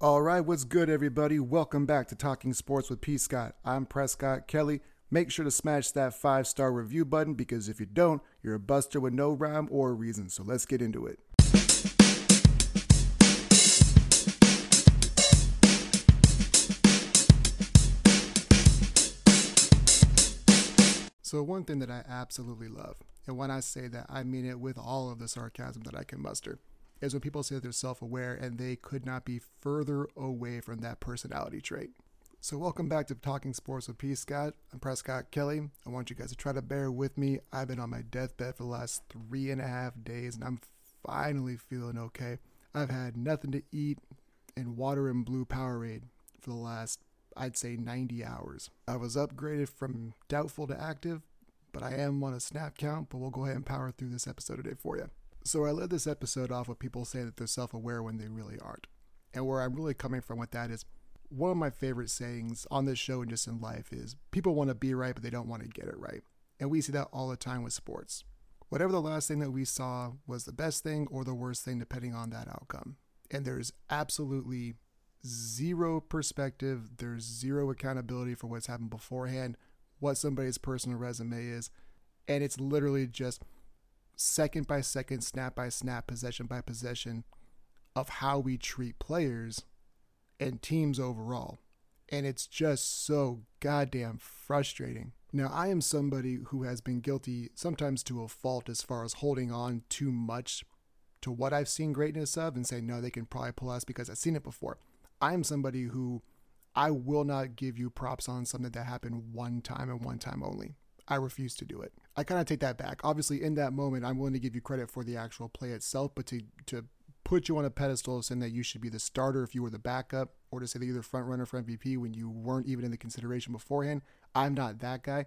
All right, what's good, everybody? Welcome back to Talking Sports with P. Scott. I'm Prescott Kelly. Make sure to smash that five star review button because if you don't, you're a buster with no rhyme or reason. So let's get into it. So, one thing that I absolutely love, and when I say that, I mean it with all of the sarcasm that I can muster, is when people say they're self aware and they could not be further away from that personality trait. So, welcome back to Talking Sports with P. Scott. I'm Prescott Kelly. I want you guys to try to bear with me. I've been on my deathbed for the last three and a half days and I'm finally feeling okay. I've had nothing to eat and water and blue Powerade for the last I'd say 90 hours. I was upgraded from doubtful to active, but I am on a snap count, but we'll go ahead and power through this episode today for you. So I led this episode off with people saying that they're self-aware when they really aren't. And where I'm really coming from with that is one of my favorite sayings on this show and just in life is people want to be right, but they don't want to get it right. And we see that all the time with sports. Whatever the last thing that we saw was the best thing or the worst thing, depending on that outcome. And there's absolutely zero perspective. There's zero accountability for what's happened beforehand, what somebody's personal resume is. And it's literally just second by second, snap by snap, possession by possession of how we treat players and teams overall. And it's just so goddamn frustrating. Now, I am somebody who has been guilty, sometimes to a fault, as far as holding on too much to what I've seen greatness of and say, no, they can probably pull us because I've seen it before. I am somebody who I will not give you props on something that happened one time and one time only. I refuse to do it. I kind of take that back. Obviously, in that moment, I'm willing to give you credit for the actual play itself, but to to put you on a pedestal saying that you should be the starter if you were the backup, or to say that you're the front runner for MVP when you weren't even in the consideration beforehand, I'm not that guy.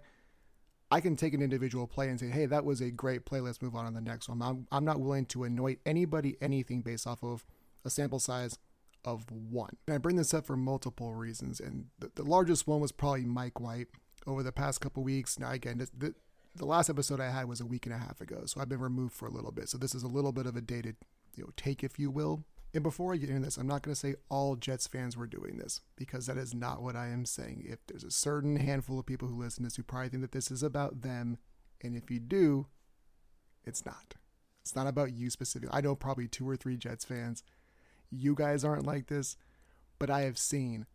I can take an individual play and say, hey, that was a great play. Let's move on to the next one. I'm, I'm not willing to anoint anybody anything based off of a sample size of one. And I bring this up for multiple reasons, and the, the largest one was probably Mike White over the past couple weeks. Now, again, the, the, the last episode I had was a week and a half ago, so I've been removed for a little bit. So this is a little bit of a dated, you know, take, if you will. And before I get into this, I'm not going to say all Jets fans were doing this because that is not what I am saying. If there's a certain handful of people who listen to this who probably think that this is about them, and if you do, it's not. It's not about you specifically. I know probably two or three Jets fans you guys aren't like this, but I have seen,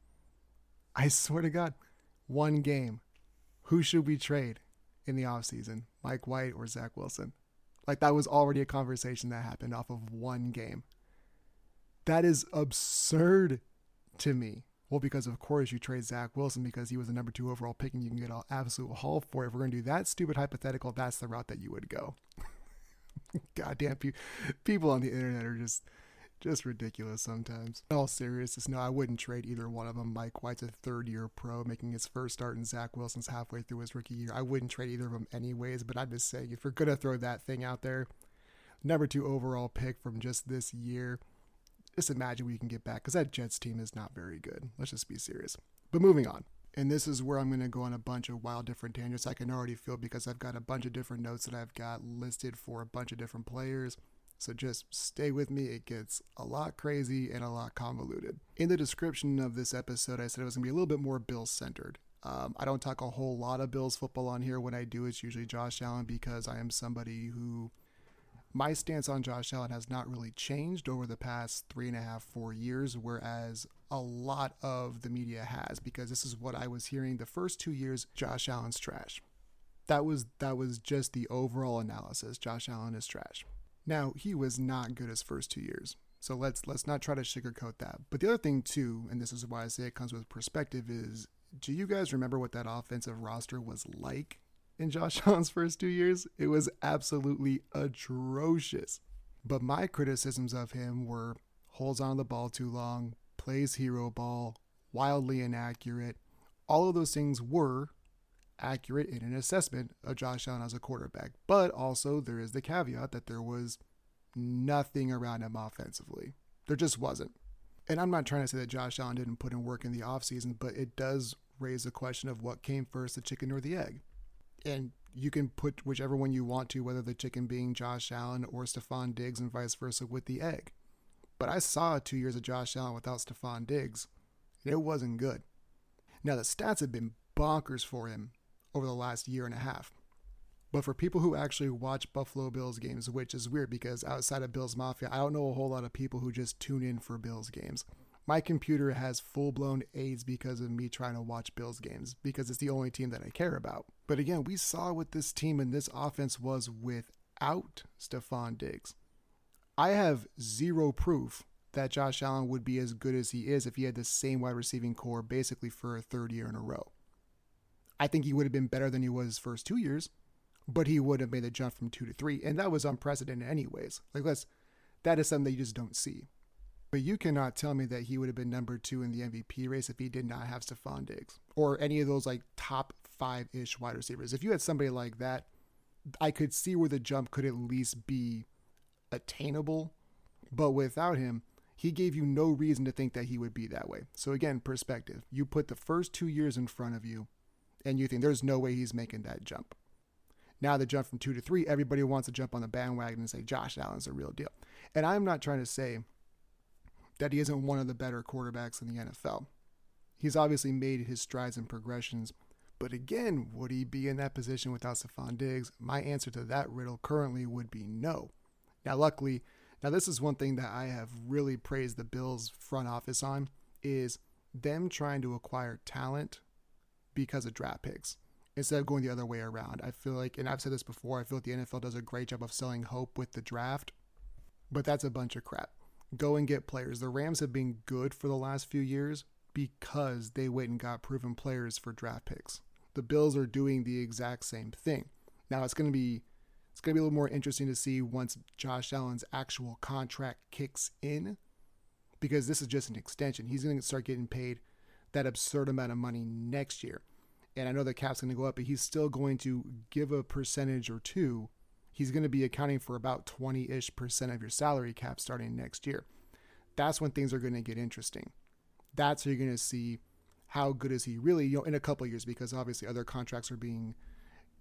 I swear to God, one game. Who should we trade in the offseason? Mike White or Zach Wilson? Like that was already a conversation that happened off of one game. That is absurd to me. Well, because of course you trade Zach Wilson because he was the number two overall pick and you can get an absolute haul for it. If we're going to do that stupid hypothetical, that's the route that you would go. Goddamn, people on the internet are just just ridiculous sometimes. In all seriousness, no, I wouldn't trade either one of them. Mike White's a third year pro, making his first start, and Zach Wilson's halfway through his rookie year. I wouldn't trade either of them anyways, but I'm just saying, if you're going to throw that thing out there, number two overall pick from just this year, just imagine you can get back because that Jets team is not very good. Let's just be serious. But moving on. And this is where I'm going to go on a bunch of wild different tangents. I can already feel because I've got a bunch of different notes that I've got listed for a bunch of different players so just stay with me. It gets a lot crazy and a lot convoluted. In the description of this episode, I said it was going to be a little bit more Bills centered. Um, I don't talk a whole lot of Bills football on here. When I do, it's usually Josh Allen because I am somebody who my stance on Josh Allen has not really changed over the past three and a half, four years, whereas a lot of the media has, because this is what I was hearing the first two years Josh Allen's trash. That was that was just the overall analysis. Josh Allen is trash. Now, he was not good his first two years. So let's let's not try to sugarcoat that. But the other thing too, and this is why I say it comes with perspective, is do you guys remember what that offensive roster was like in Josh Allen's first two years? It was absolutely atrocious. But my criticisms of him were holds on the ball too long, plays hero ball, wildly inaccurate. All of those things were accurate in an assessment of Josh Allen as a quarterback. But also, there is the caveat that there was nothing around him offensively. There just wasn't. And I'm not trying to say that Josh Allen didn't put in work in the offseason, but it does raise the question of what came first, the chicken or the egg. And you can put whichever one you want to, whether the chicken being Josh Allen or Stefon Diggs and vice versa with the egg. But I saw two years of Josh Allen without Stefon Diggs, and it wasn't good. Now, the stats have been bonkers for him over the last year and a half. But for people who actually watch Buffalo Bills games, which is weird because outside of Bills Mafia, I don't know a whole lot of people who just tune in for Bills games. My computer has full blown AIDS because of me trying to watch Bills games because it's the only team that I care about. But again, we saw what this team and this offense was without Stefon Diggs. I have zero proof that Josh Allen would be as good as he is if he had the same wide receiving corps basically for a third year in a row. I think he would have been better than he was his first two years, but he would have made the jump from two to three, and that was unprecedented anyways. Like that's that is something that you just don't see. But you cannot tell me that he would have been number two in the MVP race if he did not have Stefon Diggs or any of those like top five ish wide receivers. If you had somebody like that, I could see where the jump could at least be attainable. But without him, he gave you no reason to think that he would be that way. So again, perspective. You put the first two years in front of you, and you think there's no way he's making that jump. Now the jump from two to three, everybody wants to jump on the bandwagon and say Josh Allen's a real deal. And I'm not trying to say that he isn't one of the better quarterbacks in the NFL. He's obviously made his strides and progressions, but again, would he be in that position without Stefon Diggs? My answer to that riddle currently would be no. Now, luckily, now this is one thing that I have really praised the Bills front office on is them trying to acquire talent because of draft picks instead of going the other way around. I feel like, and I've said this before, I feel like the NFL does a great job of selling hope with the draft, but that's a bunch of crap. Go and get players. The Rams have been good for the last few years because they went and got proven players for draft picks. The Bills are doing the exact same thing. Now it's going to be it's going to be a little more interesting to see once Josh Allen's actual contract kicks in because this is just an extension. He's going to start getting paid that absurd amount of money next year and I know the cap's going to go up, but he's still going to give a percentage or two. He's going to be accounting for about 20 ish percent of your salary cap starting next year. That's when things are going to get interesting. That's where you're going to see how good is he really, you know, in a couple years, because obviously other contracts are being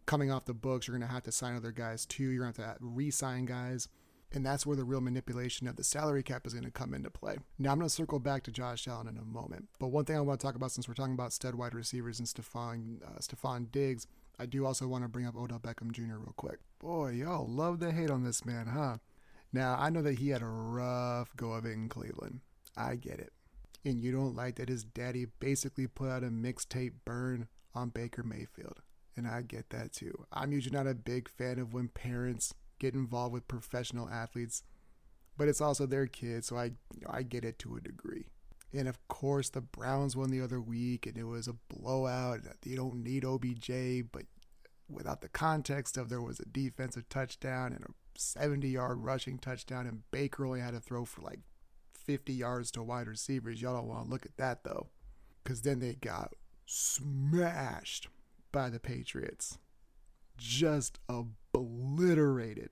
coming off the books. You're going to have to sign other guys too. You're going to have to re sign guys. And that's where the real manipulation of the salary cap is going to come into play. Now, I'm going to circle back to Josh Allen in a moment. But one thing I want to talk about since we're talking about stud wide receivers and Stefon, uh, Stefon Diggs, I do also want to bring up Odell Beckham Jr. real quick. Boy, y'all love the hate on this man, huh? Now, I know that he had a rough go of it in Cleveland. I get it. And you don't like that his daddy basically put out a mixtape burn on Baker Mayfield. And I get that too. I'm usually not a big fan of when parents get involved with professional athletes, but it's also their kids, so I I get it to a degree. And of course, the Browns won the other week, and it was a blowout. You don't need OBJ, but without the context of there was a defensive touchdown and a 70 yard rushing touchdown, and Baker only had to throw for like 50 yards to wide receivers. Y'all don't want to look at that though, because then they got smashed by the Patriots. Just obliterated.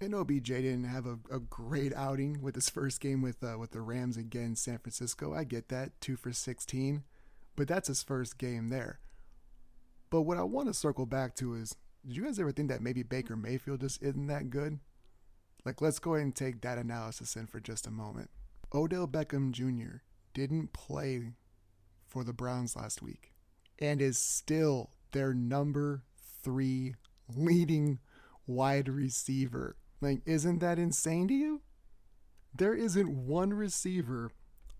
And OBJ didn't have a, a great outing with his first game with uh, with the Rams again San Francisco. I get that, two for 16, but that's his first game there. But what I want to circle back to is, did you guys ever think that maybe Baker Mayfield just isn't that good? Like, let's go ahead and take that analysis in for just a moment. Odell Beckham Jr. didn't play for the Browns last week and is still their number three leading wide receiver. Like, isn't that insane to you? There isn't one receiver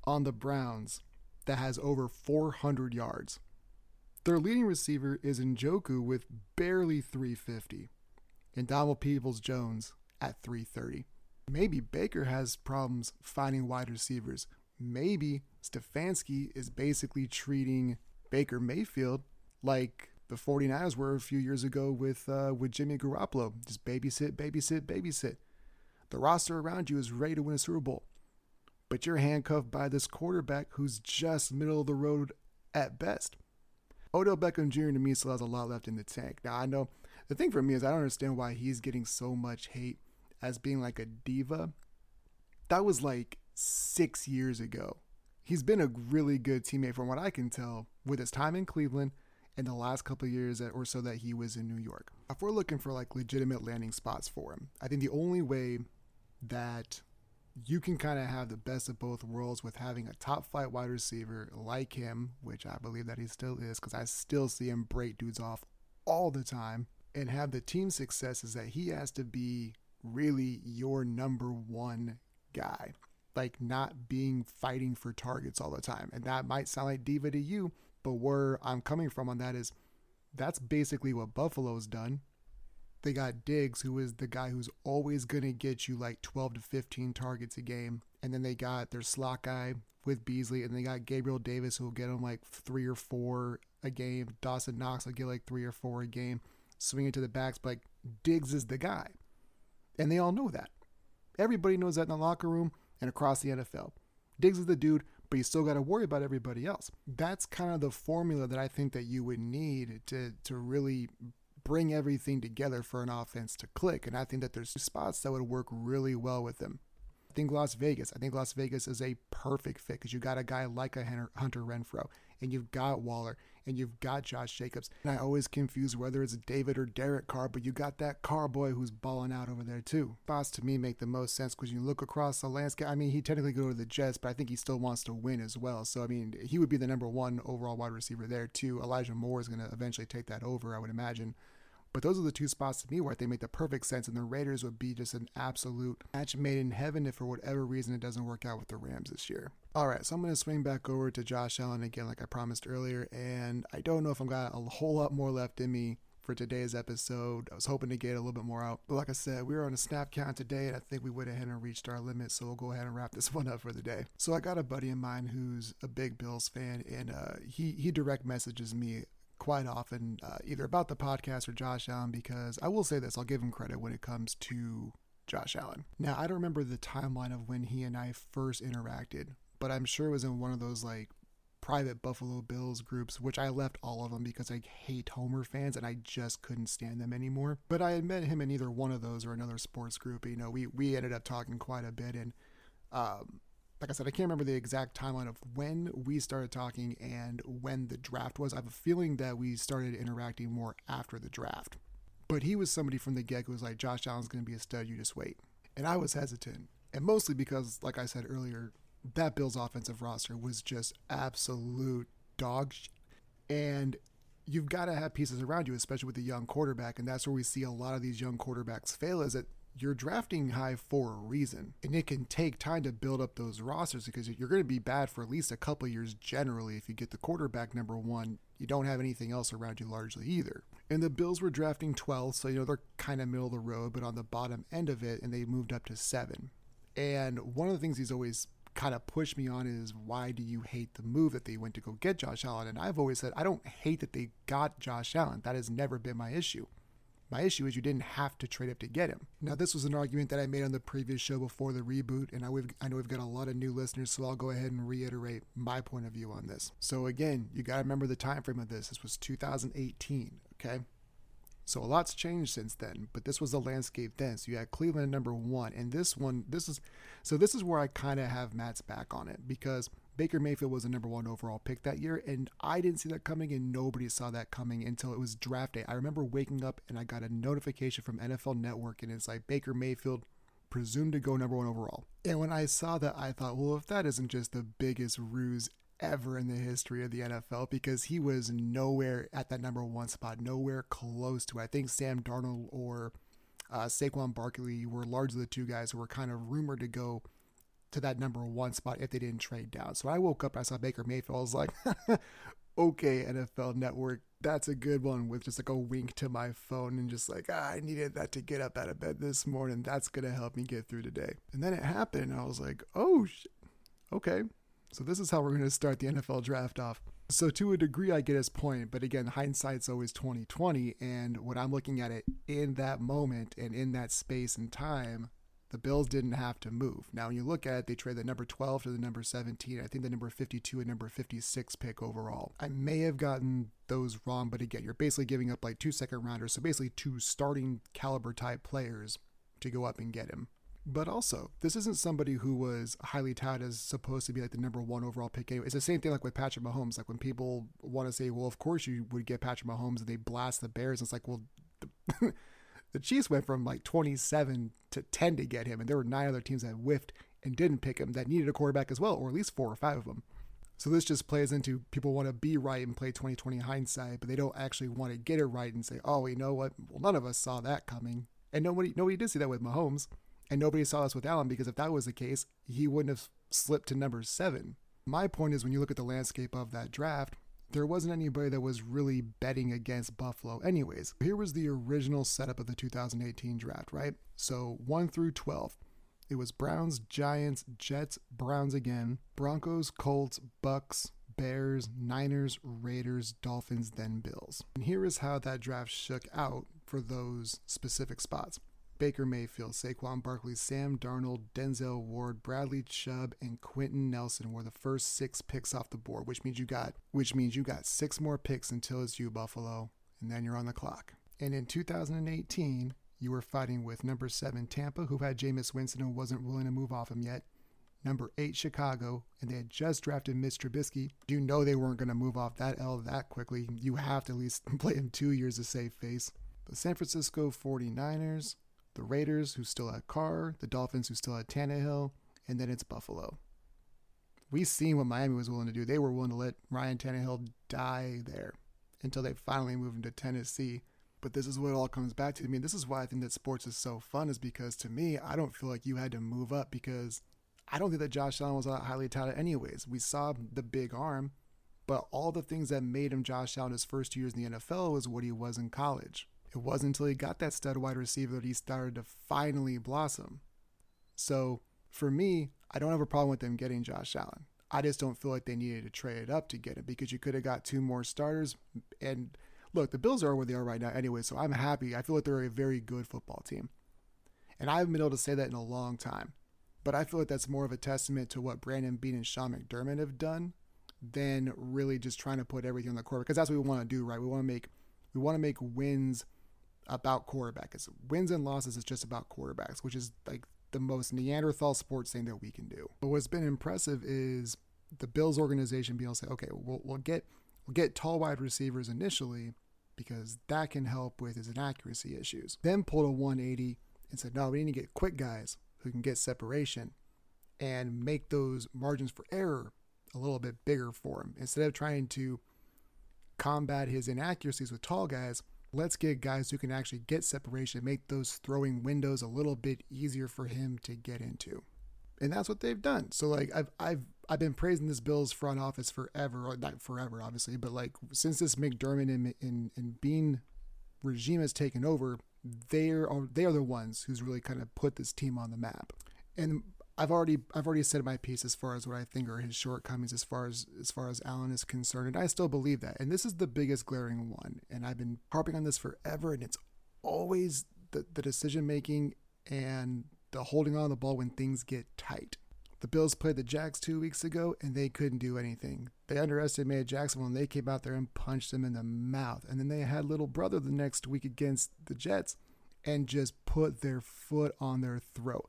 on the Browns that has over 400 yards. Their leading receiver is Njoku with barely 350, and Donald Peoples Jones at 330. Maybe Baker has problems finding wide receivers. Maybe Stefanski is basically treating Baker Mayfield like the 49ers were a few years ago with uh, with Jimmy Garoppolo. Just babysit, babysit, babysit. The roster around you is ready to win a Super Bowl, but you're handcuffed by this quarterback who's just middle of the road at best. Odell Beckham Jr. to me still has a lot left in the tank. Now I know the thing for me is I don't understand why he's getting so much hate as being like a diva. That was like six years ago. He's been a really good teammate from what I can tell with his time in Cleveland in the last couple years or so that he was in New York. If we're looking for like legitimate landing spots for him, I think the only way that you can kind of have the best of both worlds with having a top flight wide receiver like him, which I believe that he still is because I still see him break dudes off all the time, and have the team success is that he has to be really your number one guy. Like not being fighting for targets all the time. And that might sound like diva to you, but where I'm coming from on that is that's basically what Buffalo's done. They got Diggs, who is the guy who's always going to get you like 12 to 15 targets a game. And then they got their slot guy with Beasley, and they got Gabriel Davis, who will get them like three or four a game. Dawson Knox will get like three or four a game, swing it to the backs. But like, Diggs is the guy. And they all know that. Everybody knows that in the locker room and across the NFL. Diggs is the dude, but you still got to worry about everybody else. That's kind of the formula that I think that you would need to to really bring everything together for an offense to click. And I think that there's spots that would work really well with them. I think Las Vegas. I think Las Vegas is a perfect fit because you got a guy like a Hunter Renfrow and you've got Waller, and you've got Josh Jacobs. And I always confuse whether it's David or Derek Carr, but you got that Carr boy who's balling out over there too. Spots to me make the most sense because you look across the landscape. I mean, he technically go to the Jets, but I think he still wants to win as well. So I mean, he would be the number one overall wide receiver there too. Elijah Moore is going to eventually take that over, I would imagine. But those are the two spots to me where they make the perfect sense, and the Raiders would be just an absolute match made in heaven if for whatever reason it doesn't work out with the Rams this year. All right, so I'm going to swing back over to Josh Allen again, like I promised earlier, and I don't know if I've got a whole lot more left in me for today's episode. I was hoping to get a little bit more out. But like I said, we were on a snap count today, and I think we went ahead and reached our limit. So we'll go ahead and wrap this one up for the day. So I got a buddy of mine who's a big Bills fan, and uh, he he direct messages me quite often, uh, either about the podcast or Josh Allen, because I will say this, I'll give him credit when it comes to Josh Allen. Now, I don't remember the timeline of when he and I first interacted, but I'm sure it was in one of those like private Buffalo Bills groups, which I left all of them because I hate Homer fans and I just couldn't stand them anymore. But I had met him in either one of those or another sports group. You know, we we ended up talking quite a bit, and um, like I said, I can't remember the exact timeline of when we started talking and when the draft was. I have a feeling that we started interacting more after the draft. But he was somebody from the get go was like, Josh Allen's going to be a stud, you just wait. And I was hesitant. And mostly because, like I said earlier, that Bills offensive roster was just absolute dog shit. And you've got to have pieces around you, especially with a young quarterback. And that's where we see a lot of these young quarterbacks fail is that you're drafting high for a reason. And it can take time to build up those rosters because you're going to be bad for at least a couple years generally. If you get the quarterback number one, you don't have anything else around you largely either. And the Bills were drafting 12, so you know they're kind of middle of the road, but on the bottom end of it, and they moved up to seven. And one of the things he's always kind of pushed me on is why do you hate the move that they went to go get Josh Allen? And I've always said I don't hate that they got Josh Allen. That has never been my issue. My issue is you didn't have to trade up to get him. Now, this was an argument that I made on the previous show before the reboot, and I, I know we've got a lot of new listeners, so I'll go ahead and reiterate my point of view on this. So again, you got to remember the time frame of this. This was 2018, okay? So a lot's changed since then, but this was the landscape then. So you had Cleveland number one, and this one, this is, so this is where I kind of have Matt's back on it because Baker Mayfield was the number one overall pick that year, and I didn't see that coming, and nobody saw that coming until it was draft day. I remember waking up and I got a notification from NFL Network, and it's like Baker Mayfield presumed to go number one overall. And when I saw that, I thought, well, if that isn't just the biggest ruse ever in the history of the NFL, because he was nowhere at that number one spot, nowhere close to it. I think Sam Darnold or uh, Saquon Barkley were largely the two guys who were kind of rumored to go to that number one spot if they didn't trade down. So I woke up, I saw Baker Mayfield. I was like, okay, NFL Network, that's a good one with just like a wink to my phone and just like, ah, I needed that to get up out of bed this morning. That's going to help me get through today. And then it happened. And I was like, oh, shit. okay. So this is how we're going to start the NFL draft off. So to a degree, I get his point, but again, hindsight's always 2020. And when I'm looking at it in that moment and in that space and time, the Bills didn't have to move. Now, when you look at it, they trade the number 12 to the number 17. I think the number 52 and number 56 pick overall. I may have gotten those wrong, but again, you're basically giving up like two second rounders, so basically two starting caliber type players to go up and get him. But also, this isn't somebody who was highly touted as supposed to be like the number one overall pick. Anyway. It's the same thing like with Patrick Mahomes. Like when people want to say, well, of course you would get Patrick Mahomes and they blast the Bears. It's like, well, the Chiefs went from like 27 to 10 to get him, and there were nine other teams that whiffed and didn't pick him that needed a quarterback as well, or at least four or five of them. So this just plays into people want to be right and play 2020 hindsight, but they don't actually want to get it right and say, "Oh, you know what? Well, none of us saw that coming." And nobody nobody did see that with Mahomes, and nobody saw this with Allen because if that was the case, he wouldn't have slipped to number 7. My point is when you look at the landscape of that draft, there wasn't anybody that was really betting against Buffalo anyways. Here was the original setup of the 2018 draft, right? So 1 through 12. It was Browns, Giants, Jets, Browns again, Broncos, Colts, Bucks, Bears, Niners, Raiders, Dolphins, then Bills. And here is how that draft shook out for those specific spots. Baker Mayfield, Saquon Barkley, Sam Darnold, Denzel Ward, Bradley Chubb, and Quenton Nelson were the first six picks off the board, which means you got which means you got six more picks until it's you, Buffalo, and then you're on the clock. And in 2018, you were fighting with number seven Tampa, who had Jameis Winston and wasn't willing to move off him yet. Number eight Chicago, and they had just drafted Mitch Trubisky. You know they weren't going to move off that L that quickly. You have to at least play him two years to save face. The San Francisco 49ers, the Raiders, who still had Carr, the Dolphins, who still had Tannehill, and then it's Buffalo. We've seen what Miami was willing to do. They were willing to let Ryan Tannehill die there until they finally moved him to Tennessee. But this is what it all comes back to. I mean, this is why I think that sports is so fun, is because to me, I don't feel like you had to move up because I don't think that Josh Allen was highly touted anyways. We saw the big arm, but all the things that made him Josh Allen his first years in the NFL was what he was in college. It wasn't until he got that stud wide receiver that he started to finally blossom. So for me, I don't have a problem with them getting Josh Allen. I just don't feel like they needed to trade it up to get him because you could have got two more starters. And look, the Bills are where they are right now anyway, so I'm happy. I feel like they're a very good football team. And I haven't been able to say that in a long time. But I feel like that's more of a testament to what Brandon Beane and Sean McDermott have done than really just trying to put everything on the court because that's what we want to do, right? We want to make we want to make wins about quarterback. It's wins and losses is just about quarterbacks, which is like the most Neanderthal sports thing that we can do. But what's been impressive is the Bills organization being able to say, okay, we'll, we'll get we'll get tall wide receivers initially because that can help with his inaccuracy issues. Then pulled a 180 and said, no, we need to get quick guys who can get separation and make those margins for error a little bit bigger for him. Instead of trying to combat his inaccuracies with tall guys, let's get guys who can actually get separation, make those throwing windows a little bit easier for him to get into. And that's what they've done. So like I've I've I've been praising this Bills front office forever, or not forever, obviously, but like since this McDermott and and, and Beane regime has taken over, they are they are the ones who's really kind of put this team on the map. And I've already I've already said my piece as far as what I think are his shortcomings as far as as far as Allen is concerned, and I still believe that. And this is the biggest glaring one, and I've been harping on this forever, and it's always the, the decision making and the holding on the ball when things get tight. The Bills played the Jacks two weeks ago, and they couldn't do anything. They underestimated Jacksonville, and they came out there and punched them in the mouth. And then they had little brother the next week against the Jets, and just put their foot on their throat.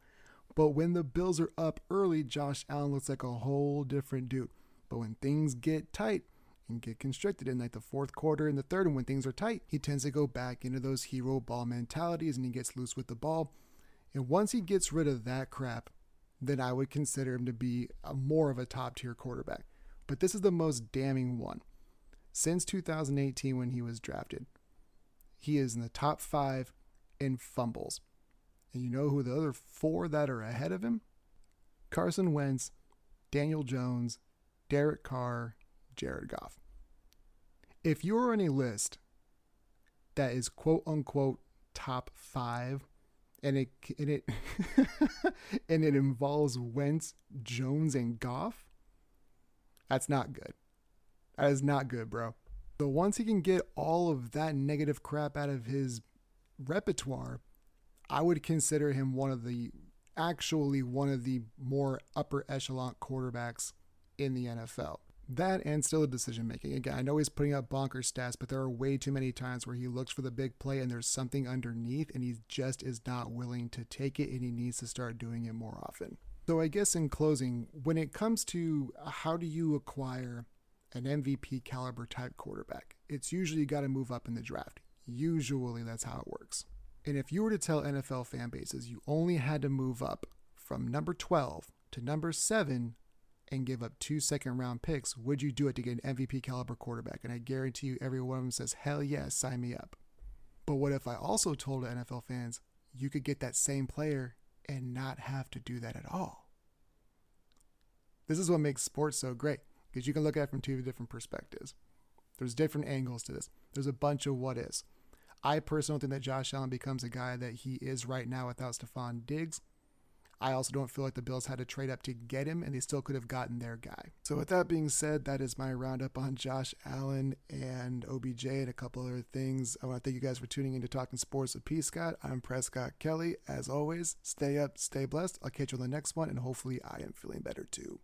But when the Bills are up early, Josh Allen looks like a whole different dude. But when things get tight and get constricted in like the fourth quarter and the third, and when things are tight, he tends to go back into those hero ball mentalities and he gets loose with the ball. And once he gets rid of that crap, then I would consider him to be a, more of a top tier quarterback. But this is the most damning one. Since 2018, when he was drafted, he is in the top five in fumbles. And you know who the other four that are ahead of him? Carson Wentz, Daniel Jones, Derek Carr, Jared Goff. If you're on a list that is quote unquote top five, and it and it and it involves Wentz, Jones, and Goff, that's not good. That is not good, bro. But once he can get all of that negative crap out of his repertoire, I would consider him one of the actually one of the more upper echelon quarterbacks in the NFL. That and still a decision making. Again, I know he's putting up bonker stats, but there are way too many times where he looks for the big play and there's something underneath and he just is not willing to take it and he needs to start doing it more often. So, I guess in closing, when it comes to how do you acquire an MVP caliber type quarterback, it's usually you got to move up in the draft. Usually that's how it works. And if you were to tell NFL fan bases you only had to move up from number 12 to number seven and give up two second round picks, would you do it to get an MVP caliber quarterback? And I guarantee you, every one of them says, hell yes, sign me up. But what if I also told NFL fans, you could get that same player and not have to do that at all? This is what makes sports so great because you can look at it from two different perspectives. There's different angles to this. There's a bunch of what is. I personally don't think that Josh Allen becomes a guy that he is right now without Stefon Diggs. I also don't feel like the Bills had to trade up to get him, and they still could have gotten their guy. So, with that being said, that is my roundup on Josh Allen and OBJ and a couple other things. I want to thank you guys for tuning in to Talking Sports with P. Scott. I'm Prescott Kelly. As always, stay up, stay blessed. I'll catch you on the next one, and hopefully, I am feeling better too.